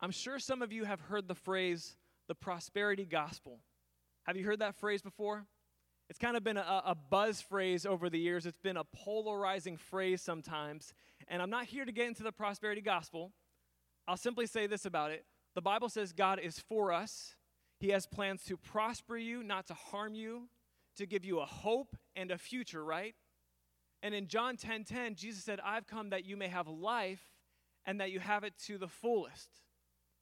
I'm sure some of you have heard the phrase the prosperity gospel. Have you heard that phrase before? It's kind of been a, a, buzz phrase over the years. It's been a polarizing phrase sometimes. And I'm not here to get into the prosperity gospel. I'll simply say this about it the Bible says God is for us, He has plans to prosper you, not to harm you, to give you a hope and a future, right? And in John 10:10, 10, 10, Jesus said, "I've come that you may have life and that you have it to the fullest."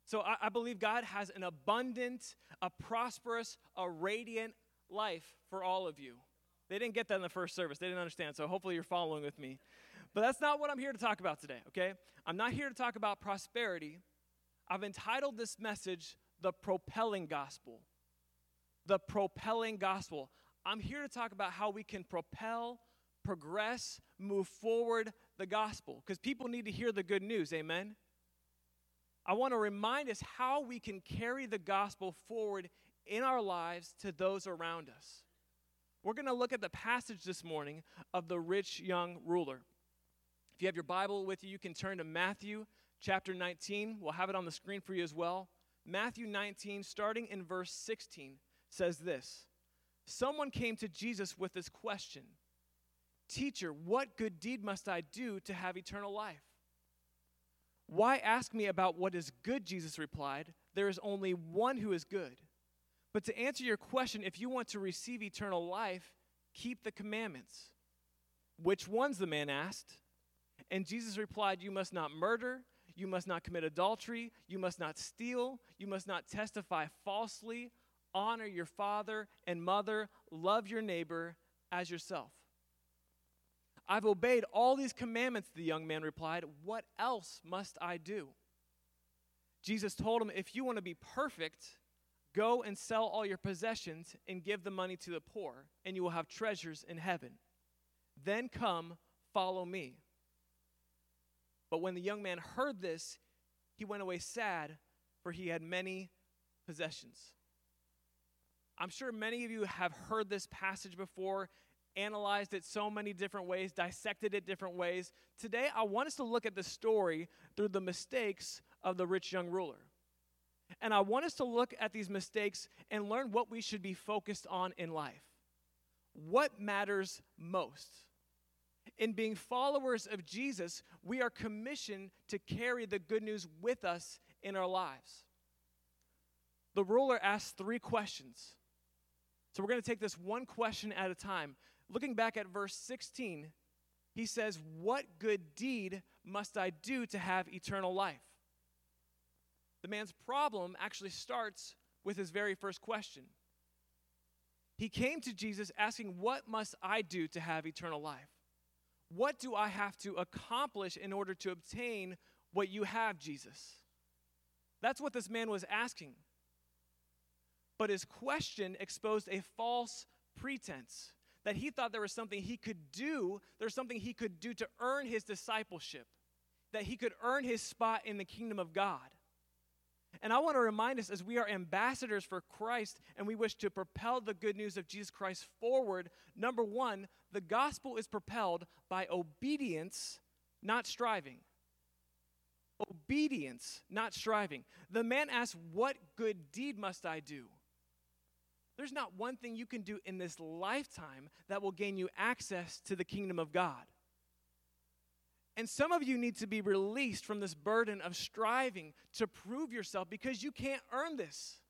So I, I believe God has an abundant, a prosperous, a radiant life for all of you. They didn't get that in the first service. They didn't understand. So hopefully you're following with me. But that's not what I'm here to talk about today, okay? I'm not here to talk about prosperity. I've entitled this message The Propelling Gospel. The Propelling Gospel. I'm here to talk about how we can propel, progress, move forward the gospel because people need to hear the good news. Amen. I want to remind us how we can carry the gospel forward in our lives to those around us. We're going to look at the passage this morning of the rich young ruler. If you have your Bible with you, you can turn to Matthew chapter 19. We'll have it on the screen for you as well. Matthew 19, starting in verse 16, says this Someone came to Jesus with this question Teacher, what good deed must I do to have eternal life? Why ask me about what is good? Jesus replied. There is only one who is good. But to answer your question, if you want to receive eternal life, keep the commandments. Which ones? the man asked. And Jesus replied, You must not murder, you must not commit adultery, you must not steal, you must not testify falsely, honor your father and mother, love your neighbor as yourself. I've obeyed all these commandments, the young man replied. What else must I do? Jesus told him, If you want to be perfect, go and sell all your possessions and give the money to the poor, and you will have treasures in heaven. Then come, follow me. But when the young man heard this, he went away sad, for he had many possessions. I'm sure many of you have heard this passage before analyzed it so many different ways, dissected it different ways. Today, I want us to look at the story through the mistakes of the rich young ruler. And I want us to look at these mistakes and learn what we should be focused on in life. What matters most? In being followers of Jesus, we are commissioned to carry the good news with us in our lives. The ruler asked three questions. So we're going to take this one question at a time. Looking back at verse 16, he says, What good deed must I do to have eternal life? The man's problem actually starts with his very first question. He came to Jesus asking, What must I do to have eternal life? What do I have to accomplish in order to obtain what you have, Jesus? That's what this man was asking. But his question exposed a false pretense that he thought there was something he could do, there's something he could do to earn his discipleship, that he could earn his spot in the kingdom of God. And I want to remind us as we are ambassadors for Christ and we wish to propel the good news of Jesus Christ forward, number one, the gospel is propelled by obedience, not striving. Obedience, not striving. The man asked, What good deed must I do? There's not one thing you can do in this lifetime that will gain you access to the kingdom of God. And some of you need to be released from this burden of striving to prove yourself because you can't earn this.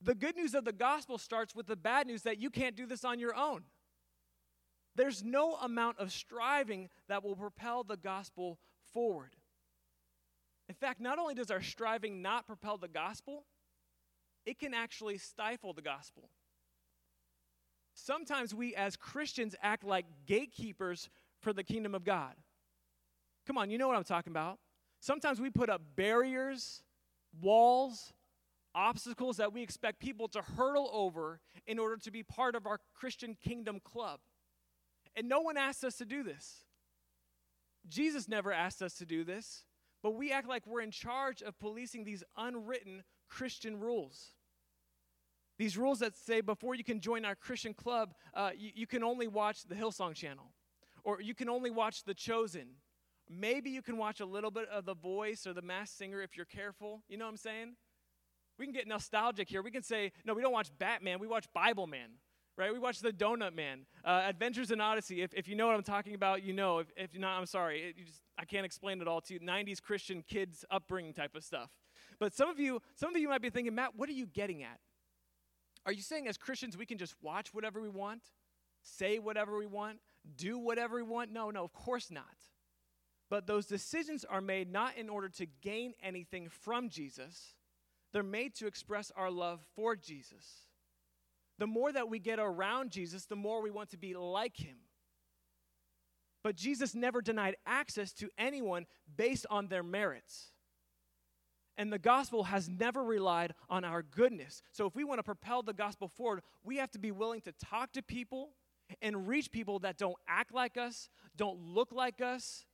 The good news of the gospel starts with the bad news that you can't do this on your own. There's no amount of striving that will propel the gospel forward. In fact, not only does our striving not propel the gospel, it can actually stifle the gospel. Sometimes we as Christians act like gatekeepers for the kingdom of God. Come on, you know what I'm talking about. Sometimes we put up barriers, walls, obstacles that we expect people to hurdle over in order to be part of our Christian kingdom club. And no one asked us to do this. Jesus never asked us to do this, but we act like we're in charge of policing these unwritten Christian rules. These rules that say before you can join our Christian club, uh, you, you can only watch the Hillsong channel, or you can only watch The Chosen, Maybe you can watch a little bit of The Voice or The Masked Singer if you're careful. You know what I'm saying? We can get nostalgic here. We can say, no, we don't watch Batman, we watch Bible Man, right? We watch The Donut Man, uh, Adventures in Odyssey. If, if you know what I'm talking about, you know. If, if not, I'm sorry. It, just, I can't explain it all to you. 90s Christian kids upbringing type of stuff. But some of you, some of you might be thinking, Matt, what are you getting at? Are you saying as Christians we can just watch whatever we want, say whatever we want, do whatever we want? No, no, of course not. But those decisions are made not in order to gain anything from Jesus, they're made to express our love for Jesus. The more that we get around Jesus, the more we want to be like him. But Jesus never denied access to anyone based on their merits. And the gospel has never relied on our goodness. So if we want to propel the gospel forward, we have to be willing to talk to people and reach people that don't act like us, don't look like us,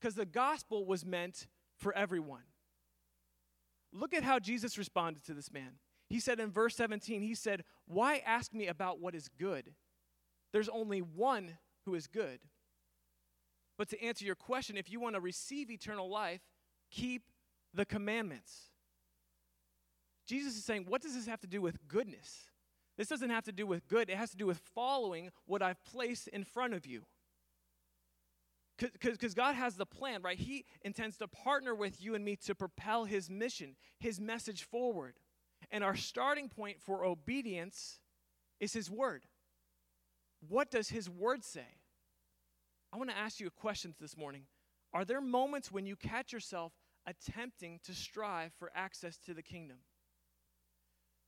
because the gospel was meant for everyone. Look at how Jesus responded to this man. He said in verse 17, He said, Why ask me about what is good? There's only one who is good. But to answer your question, if you want to receive eternal life, keep the commandments. Jesus is saying, What does this have to do with goodness? This doesn't have to do with good, it has to do with following what I've placed in front of you. Because God has the plan, right? He intends to partner with you and me to propel His mission, His message forward. And our starting point for obedience is His Word. What does His Word say? I want to ask you a question this morning. Are there moments when you catch yourself attempting to strive for access to the kingdom?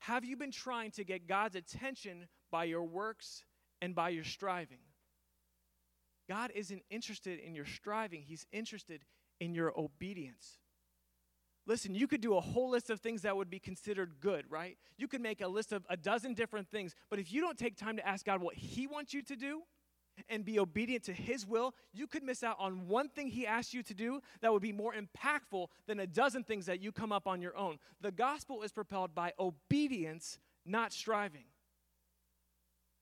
Have you been trying to get God's attention by your works and by your striving? God isn't interested in your striving, He's interested in your obedience. Listen, you could do a whole list of things that would be considered good, right? You could make a list of a dozen different things, but if you don't take time to ask God what He wants you to do and be obedient to His will, you could miss out on one thing He asked you to do that would be more impactful than a dozen things that you come up on your own. The gospel is propelled by obedience, not striving.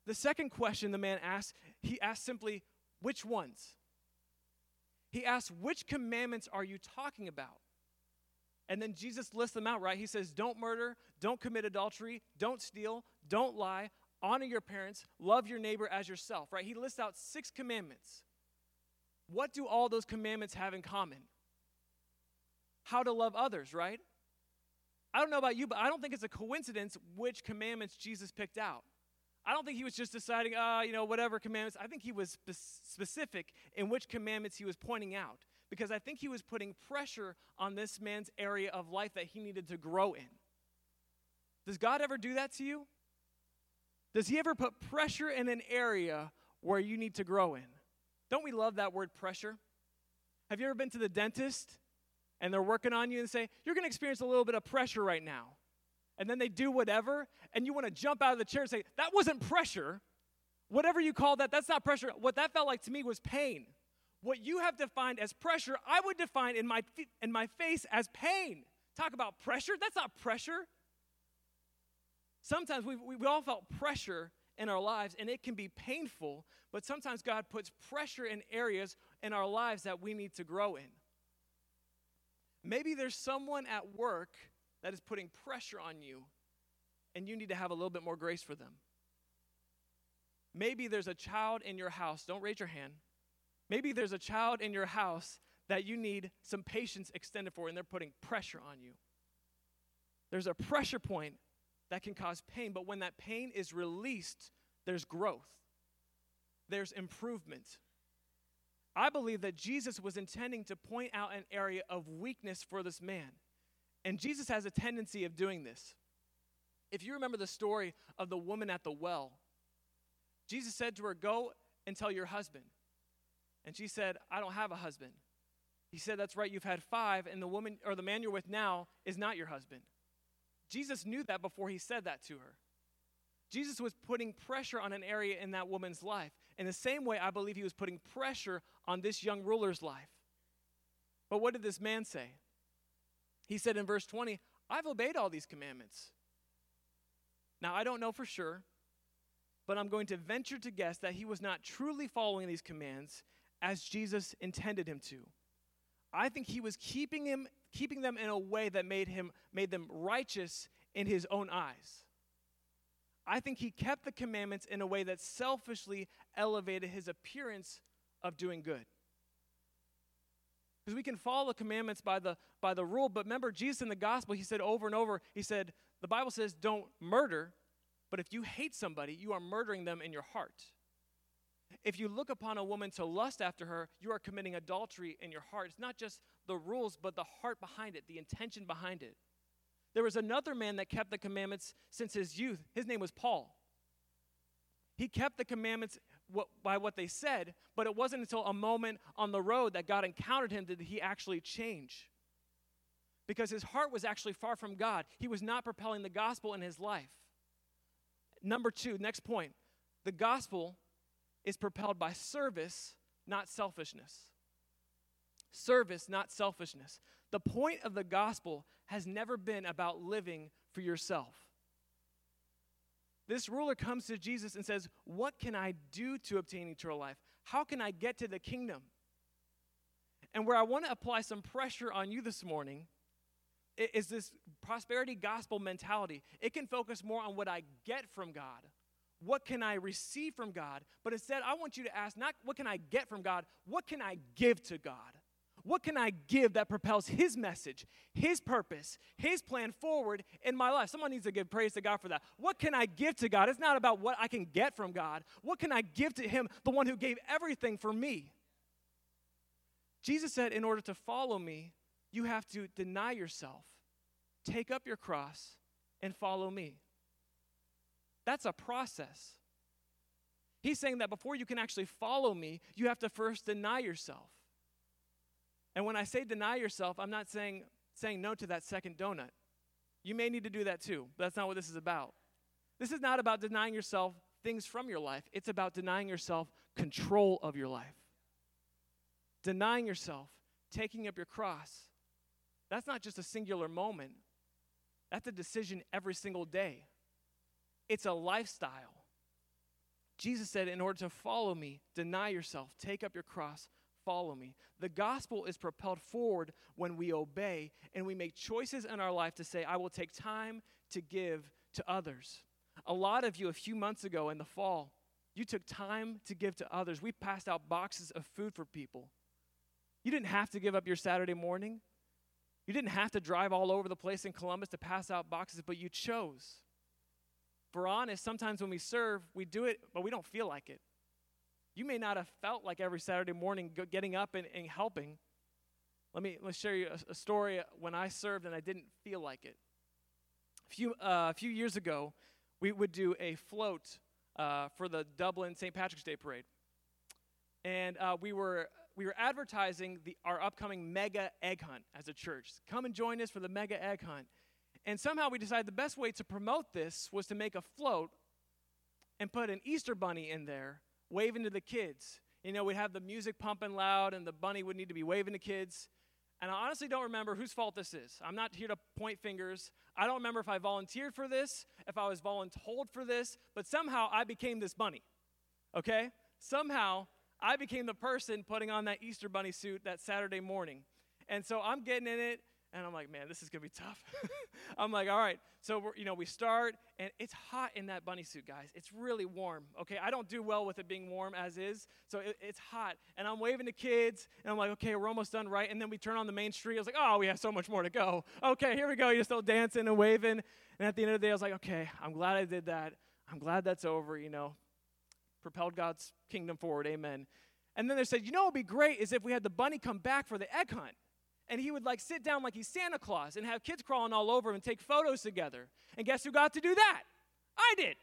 The second question the man asked, he asked simply, which ones? He asks, Which commandments are you talking about? And then Jesus lists them out, right? He says, Don't murder, don't commit adultery, don't steal, don't lie, honor your parents, love your neighbor as yourself, right? He lists out six commandments. What do all those commandments have in common? How to love others, right? I don't know about you, but I don't think it's a coincidence which commandments Jesus picked out. I don't think he was just deciding, uh, you know, whatever commandments. I think he was spe- specific in which commandments he was pointing out because I think he was putting pressure on this man's area of life that he needed to grow in. Does God ever do that to you? Does he ever put pressure in an area where you need to grow in? Don't we love that word pressure? Have you ever been to the dentist and they're working on you and say, You're going to experience a little bit of pressure right now? and then they do whatever, and you want to jump out of the chair and say, That wasn't pressure. Whatever you call that, that's not pressure. What that felt like to me was pain. What you have defined as pressure, I would define in my, in my face as pain. Talk about pressure? That's not pressure. Sometimes we we all felt pressure in our lives, and it can be painful, but sometimes God puts pressure in areas in our lives that we need to grow in. Maybe there's someone at work that is putting pressure on you, and you need to have a little bit more grace for them. Maybe there's a child in your house, don't raise your hand. Maybe there's a child in your house that you need some patience extended for, and they're putting pressure on you. There's a pressure point that can cause pain, but when that pain is released, there's growth, there's improvement. I believe that Jesus was intending to point out an area of weakness for this man. And Jesus has a tendency of doing this. If you remember the story of the woman at the well, Jesus said to her, Go and tell your husband. And she said, I don't have a husband. He said, That's right, you've had five, and the woman or the man you're with now is not your husband. Jesus knew that before he said that to her. Jesus was putting pressure on an area in that woman's life. In the same way, I believe he was putting pressure on this young ruler's life. But what did this man say? He said in verse 20, I've obeyed all these commandments. Now, I don't know for sure, but I'm going to venture to guess that he was not truly following these commands as Jesus intended him to. I think he was keeping him keeping them in a way that made him made them righteous in his own eyes. I think he kept the commandments in a way that selfishly elevated his appearance of doing good. Because we can follow the commandments by the by the rule, but remember Jesus in the gospel, he said over and over, he said, the Bible says don't murder, but if you hate somebody, you are murdering them in your heart. If you look upon a woman to lust after her, you are committing adultery in your heart. It's not just the rules, but the heart behind it, the intention behind it. There was another man that kept the commandments since his youth. His name was Paul. He kept the commandments by what they said, but it wasn't until a moment on the road that God encountered him that he actually change. Because his heart was actually far from God. He was not propelling the gospel in his life. Number two, next point the gospel is propelled by service, not selfishness. Service, not selfishness. The point of the gospel has never been about living for yourself. This ruler comes to Jesus and says, What can I do to obtain eternal life? How can I get to the kingdom? And where I want to apply some pressure on you this morning is this prosperity gospel mentality. It can focus more on what I get from God. What can I receive from God? But instead, I want you to ask not what can I get from God, what can I give to God? What can I give that propels His message, His purpose, His plan forward in my life? Someone needs to give praise to God for that. What can I give to God? It's not about what I can get from God. What can I give to Him, the one who gave everything for me? Jesus said, in order to follow me, you have to deny yourself, take up your cross, and follow me. That's a process. He's saying that before you can actually follow me, you have to first deny yourself. And when I say deny yourself, I'm not saying saying no to that second donut. You may need to do that too, but that's not what this is about. This is not about denying yourself things from your life, it's about denying yourself control of your life. Denying yourself, taking up your cross. That's not just a singular moment, that's a decision every single day. It's a lifestyle. Jesus said, in order to follow me, deny yourself, take up your cross, follow me. The gospel is propelled forward when we obey and we make choices in our life to say, I will take time to give to others. A lot of you, a few months ago in the fall, you took time to give to others. We passed out boxes of food for people. You didn't have to give up your Saturday morning. You didn't have to drive all over the place in Columbus to pass out boxes, but you chose. For honest, sometimes when we serve, we do it, but we don't feel like it. You may not have felt like every Saturday morning getting up and, and helping. Let me let's share you a, a, story when I served and I didn't feel like it. A few, uh, a few years ago, we would do a float uh, for the Dublin St. Patrick's Day Parade. And uh, we, were, we were advertising the, our upcoming mega egg hunt as a church. Come and join us for the mega egg hunt. And somehow we decided the best way to promote this was to make a float and put an Easter bunny in there waving to the kids. You know, we'd have the music pumping loud, and the bunny would need to be waving to kids. And I honestly don't remember whose fault this is. I'm not here to point fingers. I don't remember if I volunteered for this, if I was voluntold for this, but somehow I became this bunny. Okay? Somehow I became the person putting on that Easter bunny suit that Saturday morning. And so I'm getting in it, and I'm like, man, this is gonna be tough. I'm like, all right. So we're, you know, we start, and it's hot in that bunny suit, guys. It's really warm. Okay, I don't do well with it being warm as is, so it, it's hot. And I'm waving to kids, and I'm like, okay, we're almost done, right? And then we turn on the main street. I was like, oh, we have so much more to go. Okay, here we go. You're still dancing and waving. And at the end of the day, I was like, okay, I'm glad I did that. I'm glad that's over. You know, propelled God's kingdom forward. Amen. And then they said, you know, what would be great is if we had the bunny come back for the egg hunt and he would like sit down like he's Santa Claus and have kids crawling all over him and take photos together. And guess who got to do that? I did.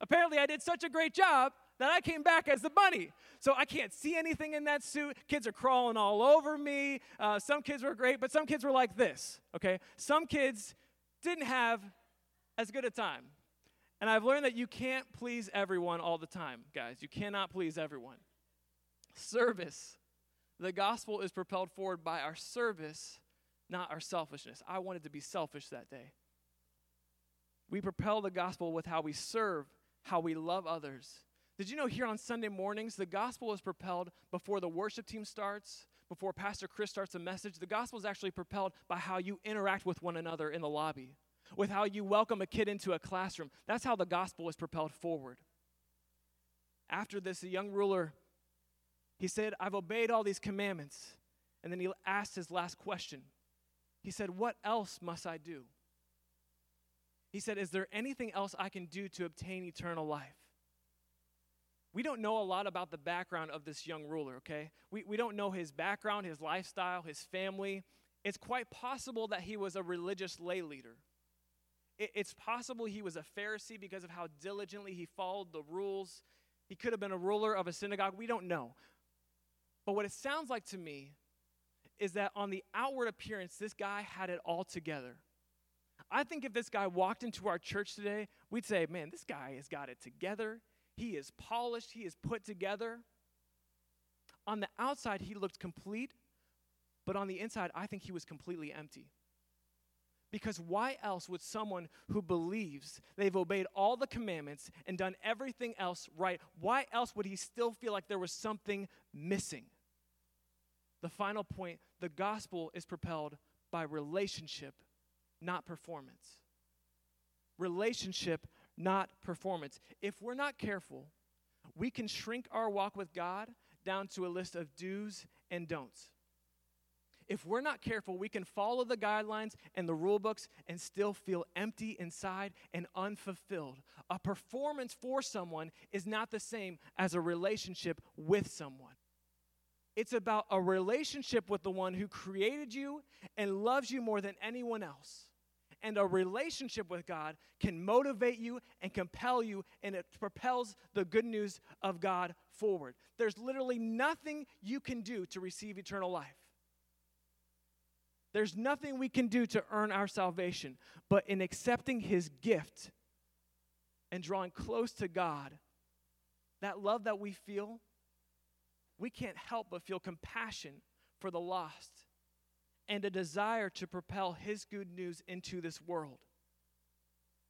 Apparently, I did such a great job that I came back as the bunny. So I can't see anything in that suit. Kids are crawling all over me. Uh, some kids were great, but some kids were like this, okay? Some kids didn't have as good a time. And I've learned that you can't please everyone all the time, guys. You cannot please everyone. Service the gospel is propelled forward by our service, not our selfishness. I wanted to be selfish that day. We propel the gospel with how we serve, how we love others. Did you know here on Sunday mornings, the gospel is propelled before the worship team starts, before Pastor Chris starts a message? The gospel is actually propelled by how you interact with one another in the lobby, with how you welcome a kid into a classroom. That's how the gospel is propelled forward. After this, the young ruler, he said, I've obeyed all these commandments. And then he asked his last question. He said, What else must I do? He said, Is there anything else I can do to obtain eternal life? We don't know a lot about the background of this young ruler, okay? We, we don't know his background, his lifestyle, his family. It's quite possible that he was a religious lay leader. It, it's possible he was a Pharisee because of how diligently he followed the rules. He could have been a ruler of a synagogue. We don't know. But what it sounds like to me is that on the outward appearance, this guy had it all together. I think if this guy walked into our church today, we'd say, man, this guy has got it together. He is polished, he is put together. On the outside, he looked complete, but on the inside, I think he was completely empty. Because why else would someone who believes they've obeyed all the commandments and done everything else right, why else would he still feel like there was something missing? The final point the gospel is propelled by relationship, not performance. Relationship, not performance. If we're not careful, we can shrink our walk with God down to a list of do's and don'ts. If we're not careful, we can follow the guidelines and the rule books and still feel empty inside and unfulfilled. A performance for someone is not the same as a relationship with someone. It's about a relationship with the one who created you and loves you more than anyone else and a relationship with God can motivate you and compel you, and it propels the good news of God forward. There's literally nothing you can do to receive eternal life. There's nothing we can do to earn our salvation, but in accepting His gift and drawing close to God, that love that we feel, we can't help but feel compassion for the lost and a desire to propel His good news into this world.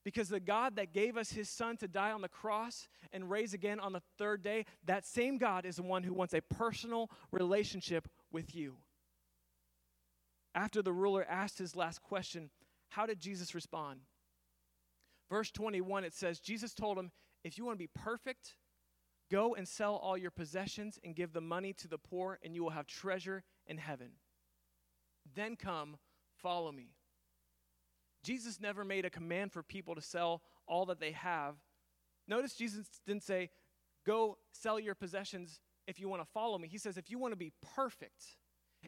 Because the God that gave us His Son to die on the cross and raise again on the third day, that same God is the one who wants a personal relationship with you. After the ruler asked his last question, how did Jesus respond? Verse 21, it says, Jesus told him, If you want to be perfect, go and sell all your possessions and give the money to the poor, and you will have treasure in heaven. Then come, follow me. Jesus never made a command for people to sell all that they have. Notice Jesus didn't say, Go sell your possessions if you want to follow me. He says, If you want to be perfect,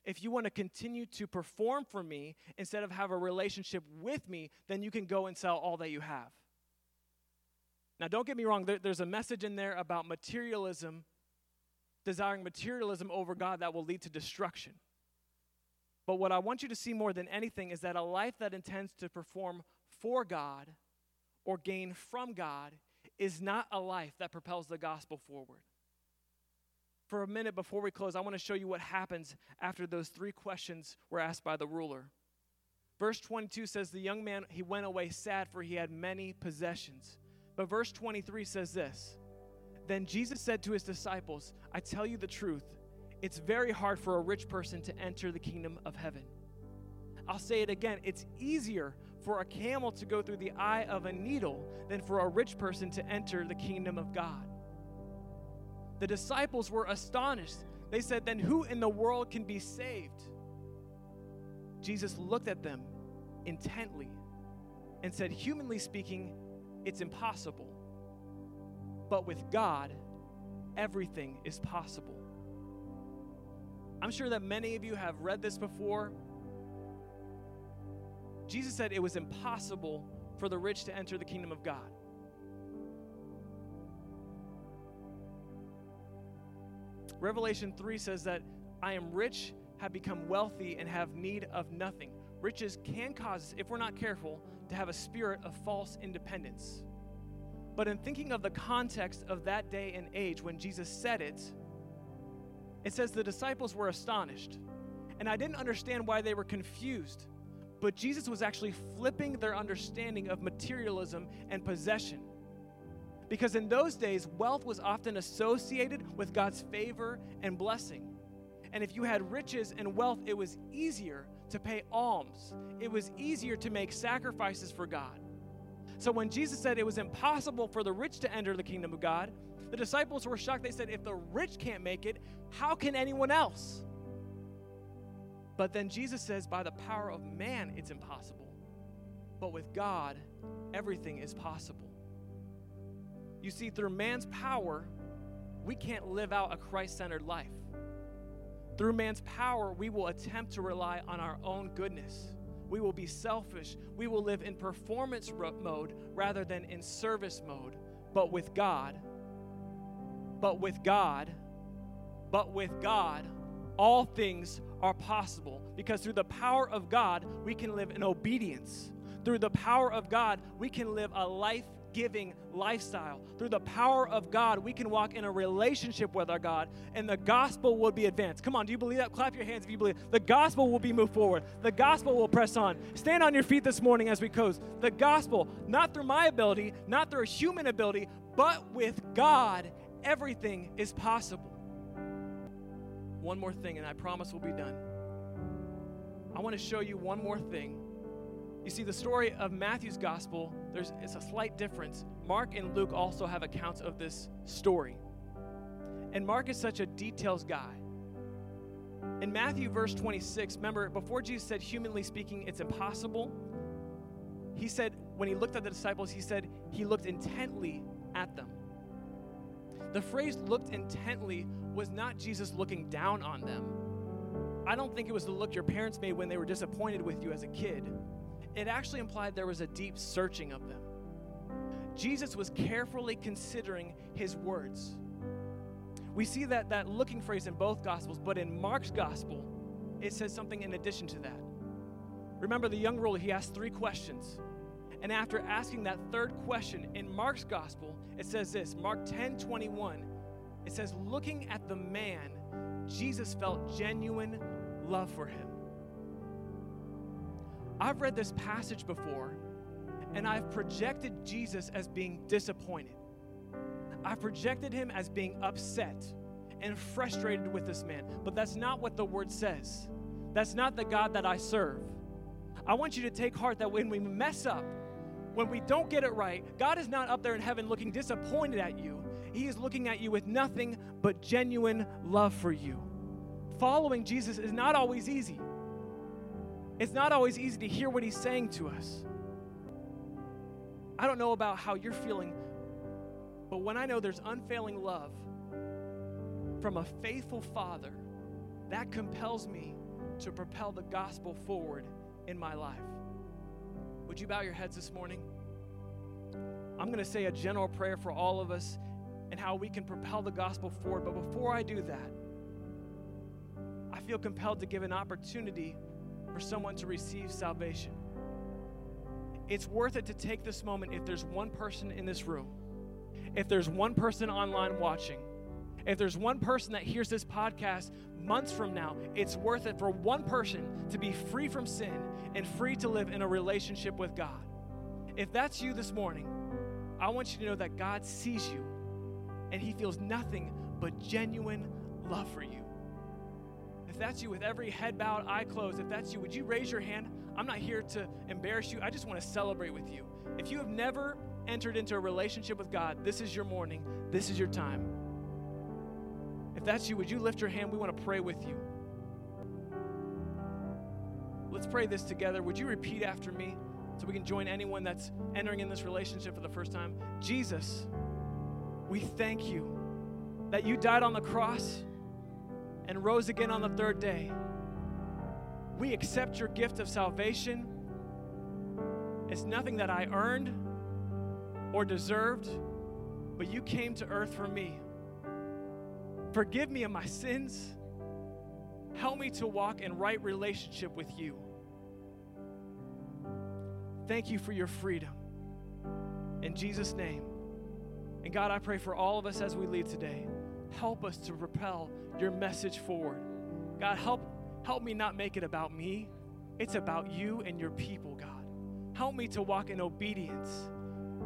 if you want to continue to perform for me instead of have a relationship with me, then you can go and sell all that you have. Now, don't get me wrong, there, there's a message in there about materialism, desiring materialism over God that will lead to destruction. But what I want you to see more than anything is that a life that intends to perform for God or gain from God is not a life that propels the gospel forward. For a minute before we close, I want to show you what happens after those three questions were asked by the ruler. Verse 22 says, The young man, he went away sad, for he had many possessions. But verse 23 says this Then Jesus said to his disciples, I tell you the truth it's very hard for a rich person to enter the kingdom of heaven. I'll say it again it's easier for a camel to go through the eye of a needle than for a rich person to enter the kingdom of God. The disciples were astonished. They said, Then who in the world can be saved? Jesus looked at them intently and said, Humanly speaking, it's impossible. But with God, everything is possible. I'm sure that many of you have read this before. Jesus said it was impossible for the rich to enter the kingdom of God. Revelation 3 says that I am rich, have become wealthy, and have need of nothing. Riches can cause us, if we're not careful, to have a spirit of false independence. But in thinking of the context of that day and age when Jesus said it, it says the disciples were astonished. And I didn't understand why they were confused. But Jesus was actually flipping their understanding of materialism and possession. Because in those days, wealth was often associated with God's favor and blessing. And if you had riches and wealth, it was easier to pay alms, it was easier to make sacrifices for God. So when Jesus said it was impossible for the rich to enter the kingdom of God, the disciples were shocked. They said, If the rich can't make it, how can anyone else? But then Jesus says, By the power of man, it's impossible. But with God, everything is possible. You see, through man's power, we can't live out a Christ centered life. Through man's power, we will attempt to rely on our own goodness. We will be selfish. We will live in performance mode rather than in service mode. But with God, but with God, but with God, all things are possible because through the power of God, we can live in obedience. Through the power of God, we can live a life giving lifestyle. Through the power of God, we can walk in a relationship with our God, and the gospel will be advanced. Come on, do you believe that? Clap your hands if you believe. The gospel will be moved forward. The gospel will press on. Stand on your feet this morning as we close. The gospel, not through my ability, not through human ability, but with God, everything is possible. One more thing, and I promise we'll be done. I want to show you one more thing you see, the story of Matthew's gospel, there's it's a slight difference. Mark and Luke also have accounts of this story. And Mark is such a details guy. In Matthew, verse 26, remember, before Jesus said, humanly speaking, it's impossible, he said, when he looked at the disciples, he said, he looked intently at them. The phrase looked intently was not Jesus looking down on them. I don't think it was the look your parents made when they were disappointed with you as a kid it actually implied there was a deep searching of them. Jesus was carefully considering his words. We see that, that looking phrase in both Gospels, but in Mark's Gospel, it says something in addition to that. Remember the young ruler, he asked three questions. And after asking that third question in Mark's Gospel, it says this Mark 10 21, it says, Looking at the man, Jesus felt genuine love for him. I've read this passage before and I've projected Jesus as being disappointed. I've projected him as being upset and frustrated with this man. But that's not what the word says. That's not the God that I serve. I want you to take heart that when we mess up, when we don't get it right, God is not up there in heaven looking disappointed at you. He is looking at you with nothing but genuine love for you. Following Jesus is not always easy. It's not always easy to hear what he's saying to us. I don't know about how you're feeling, but when I know there's unfailing love from a faithful father, that compels me to propel the gospel forward in my life. Would you bow your heads this morning? I'm going to say a general prayer for all of us and how we can propel the gospel forward. But before I do that, I feel compelled to give an opportunity for someone to receive salvation. It's worth it to take this moment if there's one person in this room, if there's one person online watching, if there's one person that hears this podcast months from now, it's worth it for one person to be free from sin and free to live in a relationship with God. If that's you this morning, I want you to know that God sees you and He feels nothing but genuine love for you. If that's you with every head bowed, eye closed, if that's you, would you raise your hand? I'm not here to embarrass you. I just want to celebrate with you. If you have never entered into a relationship with God, this is your morning. This is your time. If that's you, would you lift your hand? We want to pray with you. Let's pray this together. Would you repeat after me so we can join anyone that's entering in this relationship for the first time? Jesus, we thank you that you died on the cross and rose again on the third day. We accept your gift of salvation. It's nothing that I earned or deserved, but you came to earth for me. Forgive me of my sins. Help me to walk in right relationship with you. Thank you for your freedom. In Jesus' name. And God, I pray for all of us as we leave today. Help us to propel your message forward. God, help, help me not make it about me. It's about you and your people, God. Help me to walk in obedience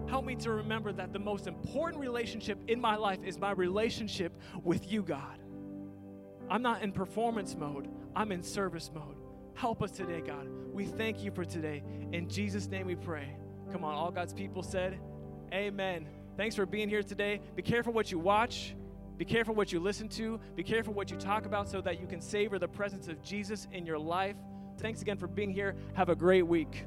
Help me to remember that the most important relationship in my life is my relationship with you, God. I'm not in performance mode, I'm in service mode. Help us today, God. We thank you for today. In Jesus' name we pray. Come on, all God's people said, Amen. Thanks for being here today. Be careful what you watch. Be careful what you listen to. Be careful what you talk about so that you can savor the presence of Jesus in your life. Thanks again for being here. Have a great week.